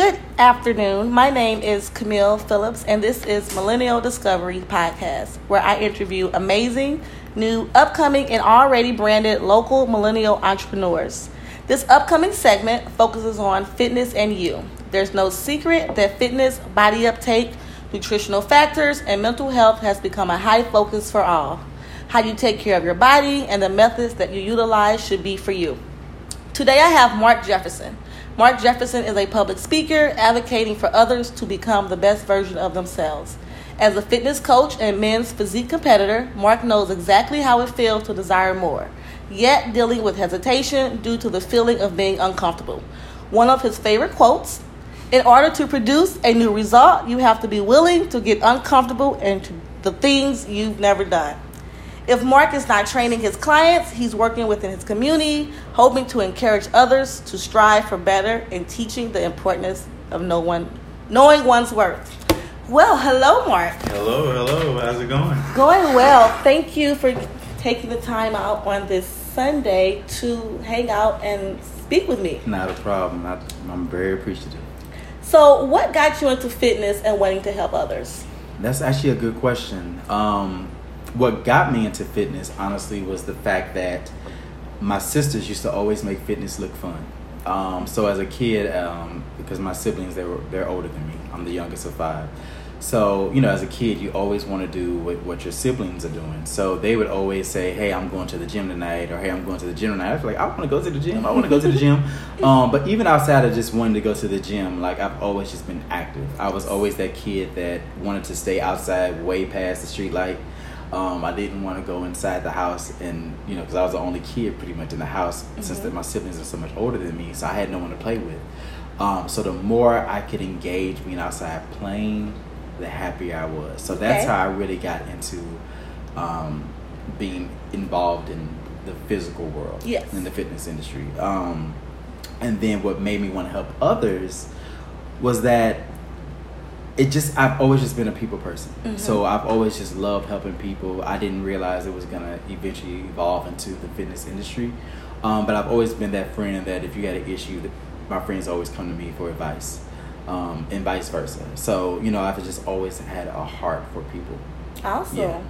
Good afternoon. My name is Camille Phillips, and this is Millennial Discovery Podcast, where I interview amazing, new, upcoming, and already branded local millennial entrepreneurs. This upcoming segment focuses on fitness and you. There's no secret that fitness, body uptake, nutritional factors, and mental health has become a high focus for all. How you take care of your body and the methods that you utilize should be for you. Today I have Mark Jefferson. Mark Jefferson is a public speaker advocating for others to become the best version of themselves. As a fitness coach and men's physique competitor, Mark knows exactly how it feels to desire more, yet dealing with hesitation due to the feeling of being uncomfortable. One of his favorite quotes In order to produce a new result, you have to be willing to get uncomfortable and to the things you've never done. If Mark is not training his clients, he's working within his community, hoping to encourage others to strive for better and teaching the importance of no one, knowing one's worth. Well, hello, Mark. Hello, hello. How's it going? Going well. Thank you for taking the time out on this Sunday to hang out and speak with me. Not a problem. I, I'm very appreciative. So, what got you into fitness and wanting to help others? That's actually a good question. Um, what got me into fitness, honestly, was the fact that my sisters used to always make fitness look fun. Um, so as a kid, um, because my siblings they were they're older than me, I'm the youngest of five. So you know, as a kid, you always want to do what, what your siblings are doing. So they would always say, "Hey, I'm going to the gym tonight," or "Hey, I'm going to the gym tonight." I was like, "I want to go to the gym. I want to go to the gym." Um, but even outside of just wanting to go to the gym, like I've always just been active. I was always that kid that wanted to stay outside way past the street light. Um, I didn't want to go inside the house, and you know, because I was the only kid pretty much in the house, mm-hmm. since that my siblings are so much older than me, so I had no one to play with. Um, so the more I could engage being outside playing, the happier I was. So that's okay. how I really got into um, being involved in the physical world, yes. in the fitness industry. Um, and then what made me want to help others was that it just I've always just been a people person. Mm-hmm. So I've always just loved helping people. I didn't realize it was gonna eventually evolve into the fitness industry. Um, but I've always been that friend that if you had an issue, my friends always come to me for advice, um, and vice versa. So you know, I've just always had a heart for people. Awesome. Yeah.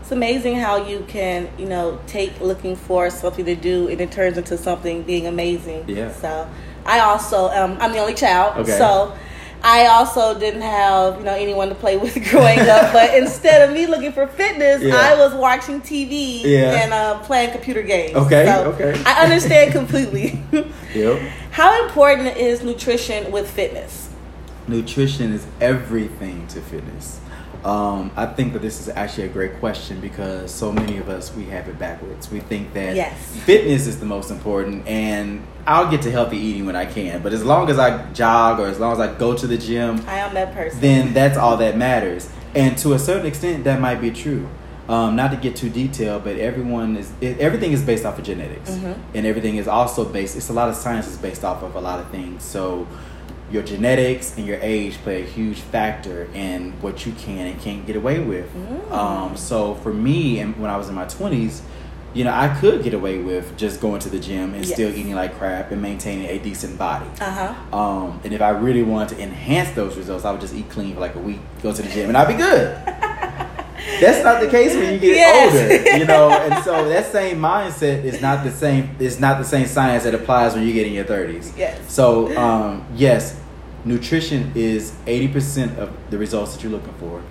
It's amazing how you can, you know, take looking for something to do and it turns into something being amazing. Yeah. So I also um, I'm the only child. Okay. So I also didn't have you know anyone to play with growing up, but instead of me looking for fitness, yeah. I was watching TV yeah. and uh, playing computer games. Okay, so okay. I understand completely. yep. How important is nutrition with fitness? Nutrition is everything to fitness. Um, I think that this is actually a great question because so many of us we have it backwards. We think that yes. fitness is the most important, and I'll get to healthy eating when I can. But as long as I jog or as long as I go to the gym, I am that person. Then that's all that matters. And to a certain extent, that might be true. Um, not to get too detailed, but everyone is it, everything is based off of genetics, mm-hmm. and everything is also based. It's a lot of science is based off of a lot of things. So your genetics and your age play a huge factor in what you can and can't get away with. Mm. Um, so for me, and when I was in my twenties, you know, I could get away with just going to the gym and yes. still eating like crap and maintaining a decent body. Uh-huh. Um, and if I really wanted to enhance those results, I would just eat clean for like a week, go to the gym, and I'd be good. That's not the case when you get yes. older, you know. And so that same mindset is not the same. It's not the same science that applies when you get in your thirties. Yes. So um, yes, nutrition is 80% of the results that you're looking for.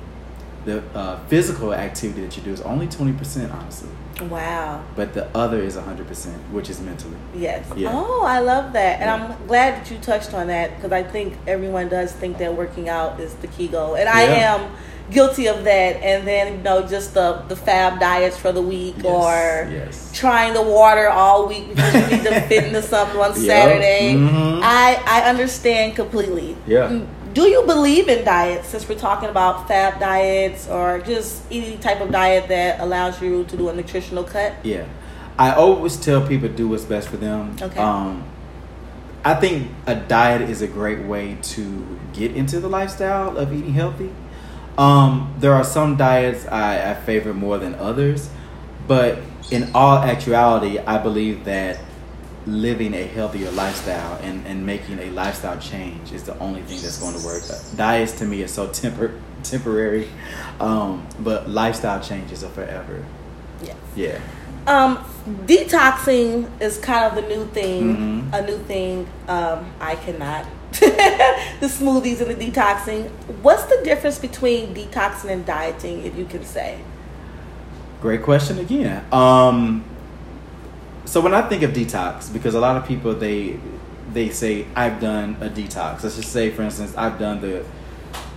The uh, physical activity that you do is only 20%, honestly. Wow. But the other is 100%, which is mentally. Yes. Yeah. Oh, I love that. And Yeah. I'm glad that you touched on that because I think everyone does think that working out is the key goal. And I Yeah. am guilty of that. And then, you know, just the, the fab diets for the week Yes, or yes. trying the water all week because you need to fit into something on. Saturday. Mhm. I, I understand completely. Yeah. Mm, Do you believe in diets since we're talking about fab diets or just any type of diet that allows you to do a nutritional cut? Yeah. I always tell people do what's best for them. Okay. Um, I think a diet is a great way to get into the lifestyle of eating healthy. Um, there are some diets I, I favor more than others, but in all actuality, I believe that living a healthier lifestyle and, and making a lifestyle change is the only thing that's going to work. Diets to me are so tempor- temporary, um, but lifestyle changes are forever. Yes. Yeah. Um, detoxing is kind of the new thing. Mhm. A new thing. Um, I cannot. the smoothies and the detoxing. What's the difference between detoxing and dieting, if you can say? Great question again. Um, so when I think of detox, because a lot of people they they say I've done a detox. Let's just say, for instance, I've done the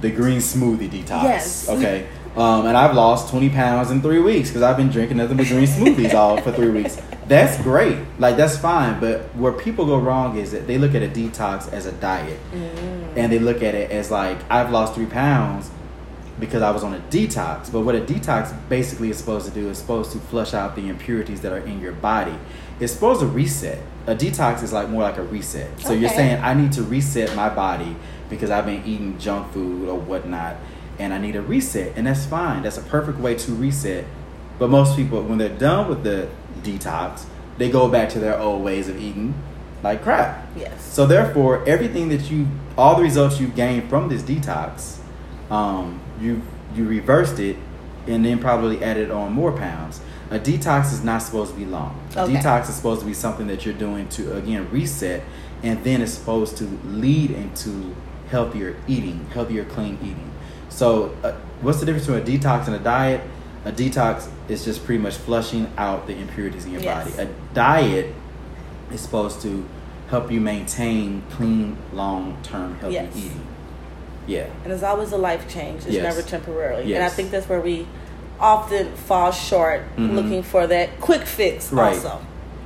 the green smoothie detox. Yes. Okay. Um, and I've lost twenty pounds in three weeks because I've been drinking nothing but green smoothies all for three weeks. That's great. Like that's fine. But where people go wrong is that they look at a detox as a diet, mm. and they look at it as like I've lost three pounds because I was on a detox. But what a detox basically is supposed to do is supposed to flush out the impurities that are in your body. It's supposed to reset. A detox is like more like a reset. So you're saying I need to reset my body because I've been eating junk food or whatnot, and I need a reset, and that's fine. That's a perfect way to reset. But most people, when they're done with the detox, they go back to their old ways of eating like crap. Yes. So therefore, everything that you, all the results you gained from this detox, um, you you reversed it, and then probably added on more pounds. A detox is not supposed to be long. A Okay. detox is supposed to be something that you're doing to again reset, and then it's supposed to lead into healthier eating, healthier clean eating. So, uh, what's the difference between a detox and a diet? A detox is just pretty much flushing out the impurities in your Yes. body. A diet is supposed to help you maintain clean, long term healthy Yes. eating. Yeah. and it's always a life change. It's Yes. never temporarily. And I think that's where we often fall short, Mhm. looking for that quick fix. Right. Also,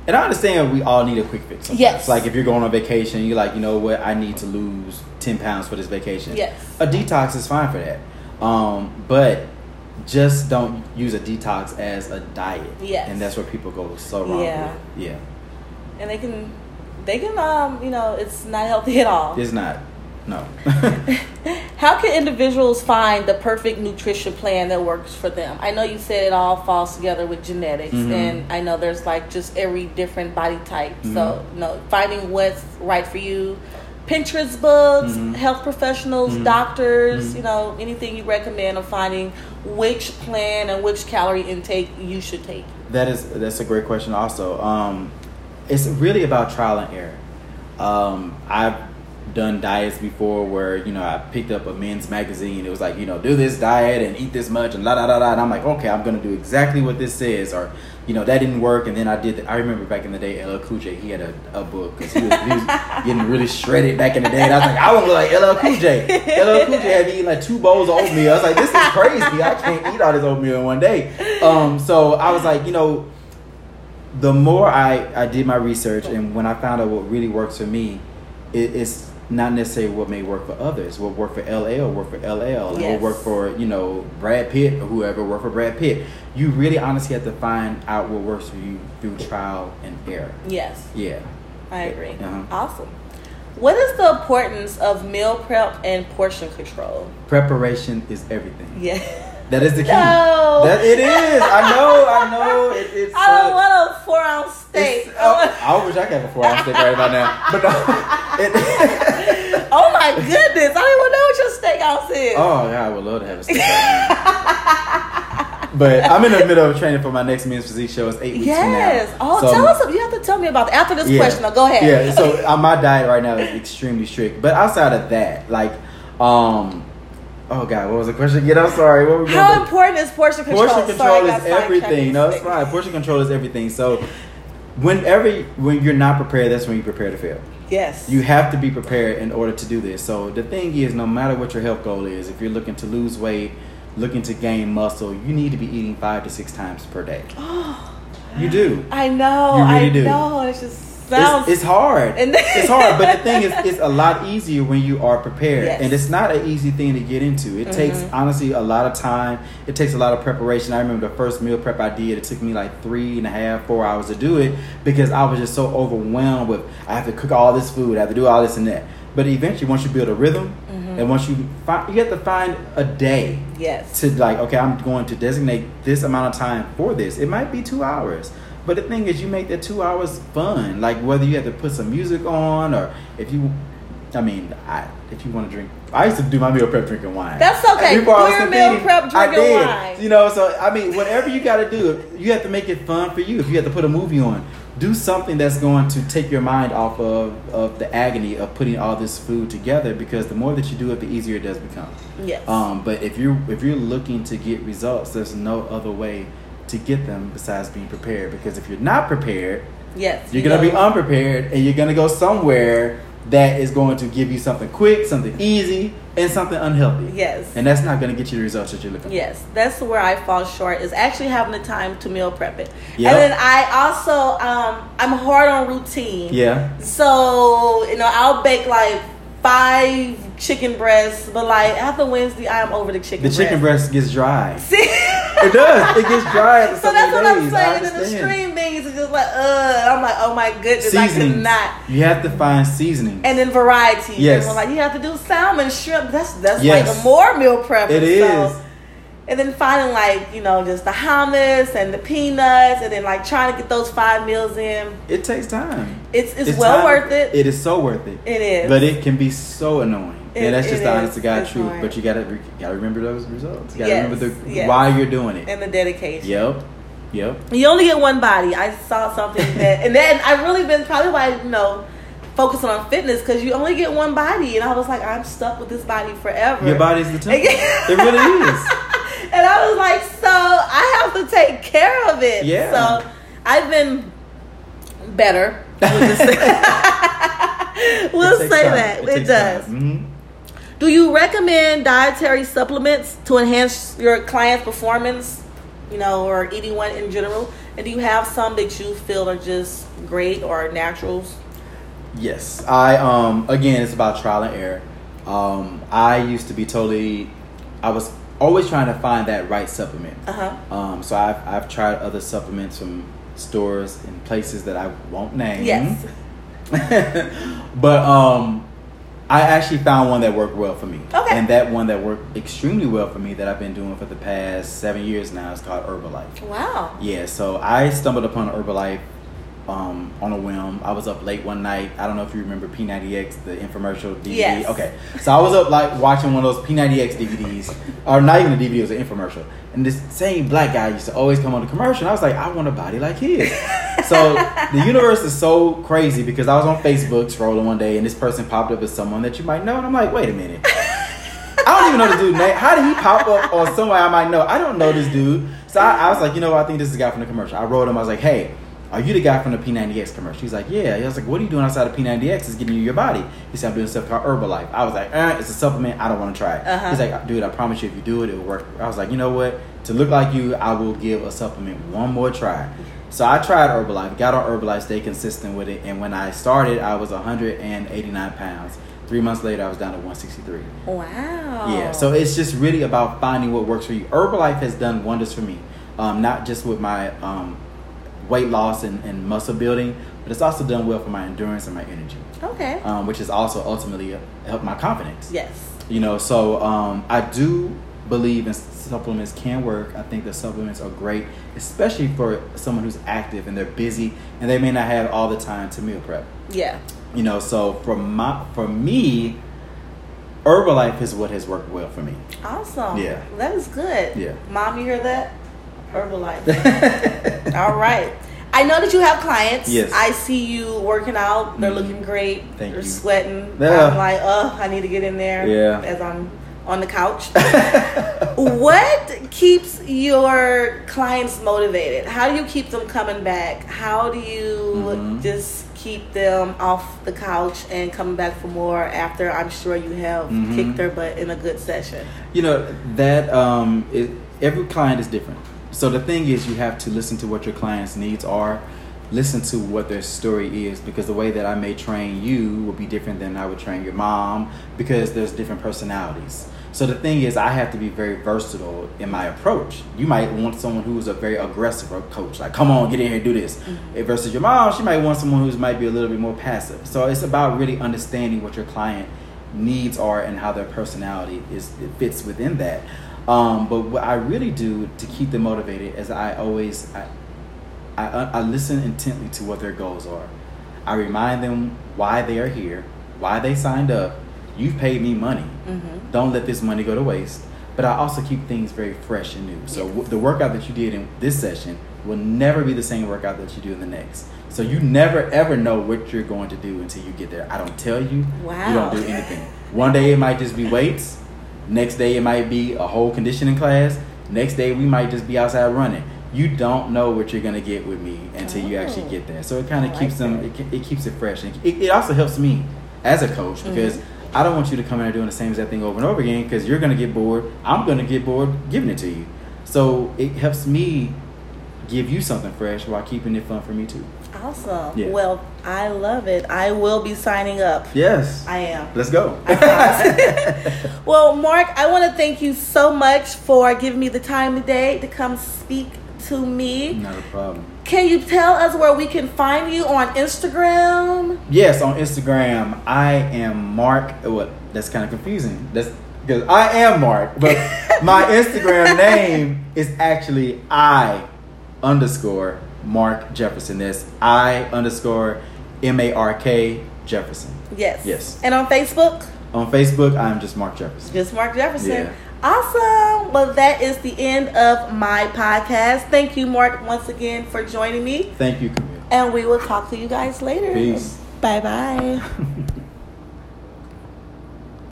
And I understand we all need a quick fix. Sometimes. Yes. Like if you're going on vacation, you're like, you know what, I need to lose 10 pounds for this vacation. Yes. A detox is fine for that. Um, but just don't use a detox as a diet. Yes. And that's where people go so wrong. Yeah. With. Yeah. and they can, they can, um, you know, it's not healthy at all. It's not. No. How can individuals find the perfect nutrition plan that works for them? I know you said it all falls together with genetics, Mhm. and I know there's like just every different body type. So, Mhm. you know, finding what's right for you. Pinterest books, Mhm. health professionals, Mhm. doctors, Mhm. you know, anything you recommend of finding which plan and which calorie intake you should take. That is that's a great question. Also, um, it's really about trial and error. Um, I've done diets before where you know I picked up a men's magazine. It was like you know do this diet and eat this much and la da da da. And I'm like okay, I'm gonna do exactly what this says. Or you know that didn't work. And then I did. The, I remember back in the day, LL Cool J he had a, a book because he was, he was getting really shredded back in the day. And I was like I want to look like LL Cool J. LL Cool J had me eating like two bowls of oatmeal. I was like this is crazy. I can't eat all this oatmeal in one day. Um, so I was like you know the more I, I did my research and when I found out what really works for me, it, it's not necessarily what may work for others. What work for LL work for LL, Yes. what work for you know Brad Pitt or whoever work for Brad Pitt. You really honestly have to find out what works for you through trial and error. Yes, Yeah, I agree. Uh-huh. Awesome. What is the importance of meal prep and portion control? preparation is everything. Yeah. That is the key. No. That it is. I know. I know. It, it's. I don't uh, want a four ounce steak. oh, I wish I could have a four ounce steak right about now, but no. It, oh my goodness, I don't even know what your steak house is. Oh yeah, I would love to have a steak right but I'm in the middle of training for my next men's physique show. It's eight weeks yes. from now. Oh, So- tell us. You have to tell me about that after this Yeah. question. Go ahead. Yeah, so uh, my diet right now is extremely strict. But outside of that, like, um, oh god, what was the question again? I'm sorry. What were we How important is portion control? Portion control got is everything. No, it's fine. Portion control is everything. So, whenever when you're not prepared, that's when you prepare to fail. Yes. You have to be prepared in order to do this. So the thing is, no matter what your health goal is, if you're looking to lose weight, looking to gain muscle, you need to be eating five to six times per day. Oh, You do. I know. Really I do. know. It just sounds. It's, it's hard. And- it's hard, but the thing is, it's a lot easier when you are prepared, Yes. and it's not an easy thing to get into. It takes Mhm. honestly a lot of time. It takes a lot of preparation. I remember the first meal prep I did. It took me like three and a half, four hours to do it because I was just so overwhelmed with I have to cook all this food, I have to do all this and that. But eventually, once you build a rhythm, Mhm. and once you find, you have to find a day yes. to like okay i'm going to designate this amount of time for this it might be two hours But the thing is, you make the two hours fun. Like whether you have to put some music on or if you, I mean, I if you want to drink. I used to do my meal prep drinking wine. That's okay. Before I was meal competing, prep I drinking did. wine. You know, so I mean, whatever you got to do, you have to make it fun for you. If you have to put a movie on, do something that's going to take your mind off of of the agony of putting all this food together. Because the more that you do it, the easier it does become. Yes. Um, but if you're if you're looking to get results, there's no other way to get them besides being prepared. Because if you're not prepared, yes. you're you gonna be unprepared, and you're gonna go somewhere that is going to give you something quick, something easy, and something unhealthy. Yes. And that's not gonna get you the results that you're looking for. Yes, that's where I fall short is actually having the time to meal prep it. Yep. And then I also um I'm hard on routine. Yeah. So, you know, I'll bake like five chicken breasts, but like after Wednesday I'm over the chicken The chicken breast. breast gets dry. See? It does. It gets dry after So so that's many what I'm days. Saying. And then the understand. string beans is just like, uh, I'm like, oh my goodness, I Seasonings. could not. You have to find seasoning. And then variety. Yes. And we're like, you have to do salmon, shrimp. That's that's Yes. like a more meal prep. It is. and then finding like, you know, just the hummus and the peanuts and then like trying to get those five meals in. It takes time. It's it's, well time- worth it. It is so worth it. It is. But it can be so annoying. It- and that's just it the honest to God truth. annoying. But you gotta re- gotta remember those results. You gotta Yes, remember the yes. why you're doing it. and the dedication. Yep. Yep. You only get one body. I saw something that, and then I've really been probably why you know focusing on fitness because you only get one body, and I was like, I'm stuck with this body forever. Your body's the temple. it really is. and I was like, so I have to take care of it. Yeah. So I've been better. We'll, say, we'll say time. that it, takes does. time. Do you recommend dietary supplements to enhance your client's performance? You know, or eating one in general? And do you have some that you feel are just great or naturals? Yes, I um again it's about trial and error. Um, I used to be totally, I was always trying to find that right supplement. Uh huh. Um, so I've I've tried other supplements from stores and places that I won't name. Yes. but um, I actually found one that worked well for me. Okay. And that one that worked extremely well for me that I've been doing for the past seven years now is called Herbalife. Wow. Yeah, so I stumbled upon Herbalife um, on a whim. I was up late one night. I don't know if you remember P90X, the infomercial DVD. Yes. Okay, so I was up like watching one of those P90X DVDs, or not even a DVD, it was an infomercial. And this same black guy used to always come on the commercial. And I was like, I want a body like his. so the universe is so crazy because I was on Facebook scrolling one day, and this person popped up as someone that you might know, and I'm like, wait a minute. I don't even know this dude's name. How did he pop up on somewhere I might know? I don't know this dude. So I, I was like, you know what? I think this is the guy from the commercial. I wrote him. I was like, hey, are you the guy from the P90X commercial? He's like, yeah. I was like, what are you doing outside of P90X? It's getting you your body. He said, I'm doing stuff called Herbalife. I was like, eh, it's a supplement. I don't want to try it. Uh-huh. He's like, dude, I promise you, if you do it, it will work. I was like, you know what? To look like you, I will give a supplement one more try. So I tried Herbalife, got on Herbalife, stayed consistent with it, and when I started, I was 189 pounds. Three months later, I was down to 163. Wow. Yeah, so it's just really about finding what works for you. Herbalife has done wonders for me, um, not just with my um, weight loss and, and muscle building, but it's also done well for my endurance and my energy, Okay. um, which has also ultimately helped my confidence. yes. You know, so um, I do believe in supplements can work. I think the supplements are great, especially for someone who's active and they're busy and they may not have all the time to meal prep. Yeah. You know, so for my for me, Herbalife is what has worked well for me. Awesome. Yeah. That is good. Yeah. Mom, you hear that? Herbalife. All right. I know that you have clients. Yes. I see you working out. They're Mhm. looking great. Thank They're you. sweating. Yeah. I'm like, oh, I need to get in there. Yeah. As I'm on the couch. what keeps your clients motivated? How do you keep them coming back? How do you Mhm. just keep them off the couch and coming back for more after I'm sure you have Mhm. kicked their butt in a good session? You know that um, it, every client is different. So the thing is, you have to listen to what your client's needs are. Listen to what their story is, because the way that I may train you will be different than I would train your mom, because there's different personalities. So the thing is, I have to be very versatile in my approach. You might want someone who's a very aggressive coach, like "Come on, get in here, and do this." Eh, Versus your mom, she might want someone who's might be a little bit more passive. So it's about really understanding what your client needs are and how their personality is it fits within that. Um, but what I really do to keep them motivated is I always I, I, I listen intently to what their goals are. I remind them why they are here, why they signed up. You've paid me money. Mm-hmm. Don't let this money go to waste. But I also keep things very fresh and new. So Yes. w- the workout that you did in this session will never be the same workout that you do in the next. So you never ever know what you're going to do until you get there. I don't tell you. You don't do anything. One day it might just be weights. Next day it might be a whole conditioning class. Next day we might just be outside running. You don't know what you're gonna get with me until you actually Oh. get there. So it kind of like keeps them. It, it keeps it fresh. And it, it also helps me as a coach Mm-hmm. because I don't want you to come in there doing the same exact thing over and over again because you're gonna get bored. I'm gonna get bored giving it to you. So it helps me give you something fresh while keeping it fun for me too. Awesome. Yeah. Well, I love it. I will be signing up. Yes. I am. Let's go. Well, Mark, I want to thank you so much for giving me the time today to come speak to me. Not a problem. Can you tell us where we can find you on Instagram? Yes, on Instagram, I am Mark. Uh, what? That's kind of confusing. That's because I am Mark, but my Instagram name is actually I underscore Mark Jefferson. That's I underscore M A R K Jefferson. Yes. Yes. And on Facebook? On Facebook, I'm just Mark Jefferson. Just Mark Jefferson. Yeah. Awesome. Well, that is the end of my podcast. Thank you, Mark, once again for joining me. Thank you, Camille. And we will talk to you guys later. Peace. Bye bye.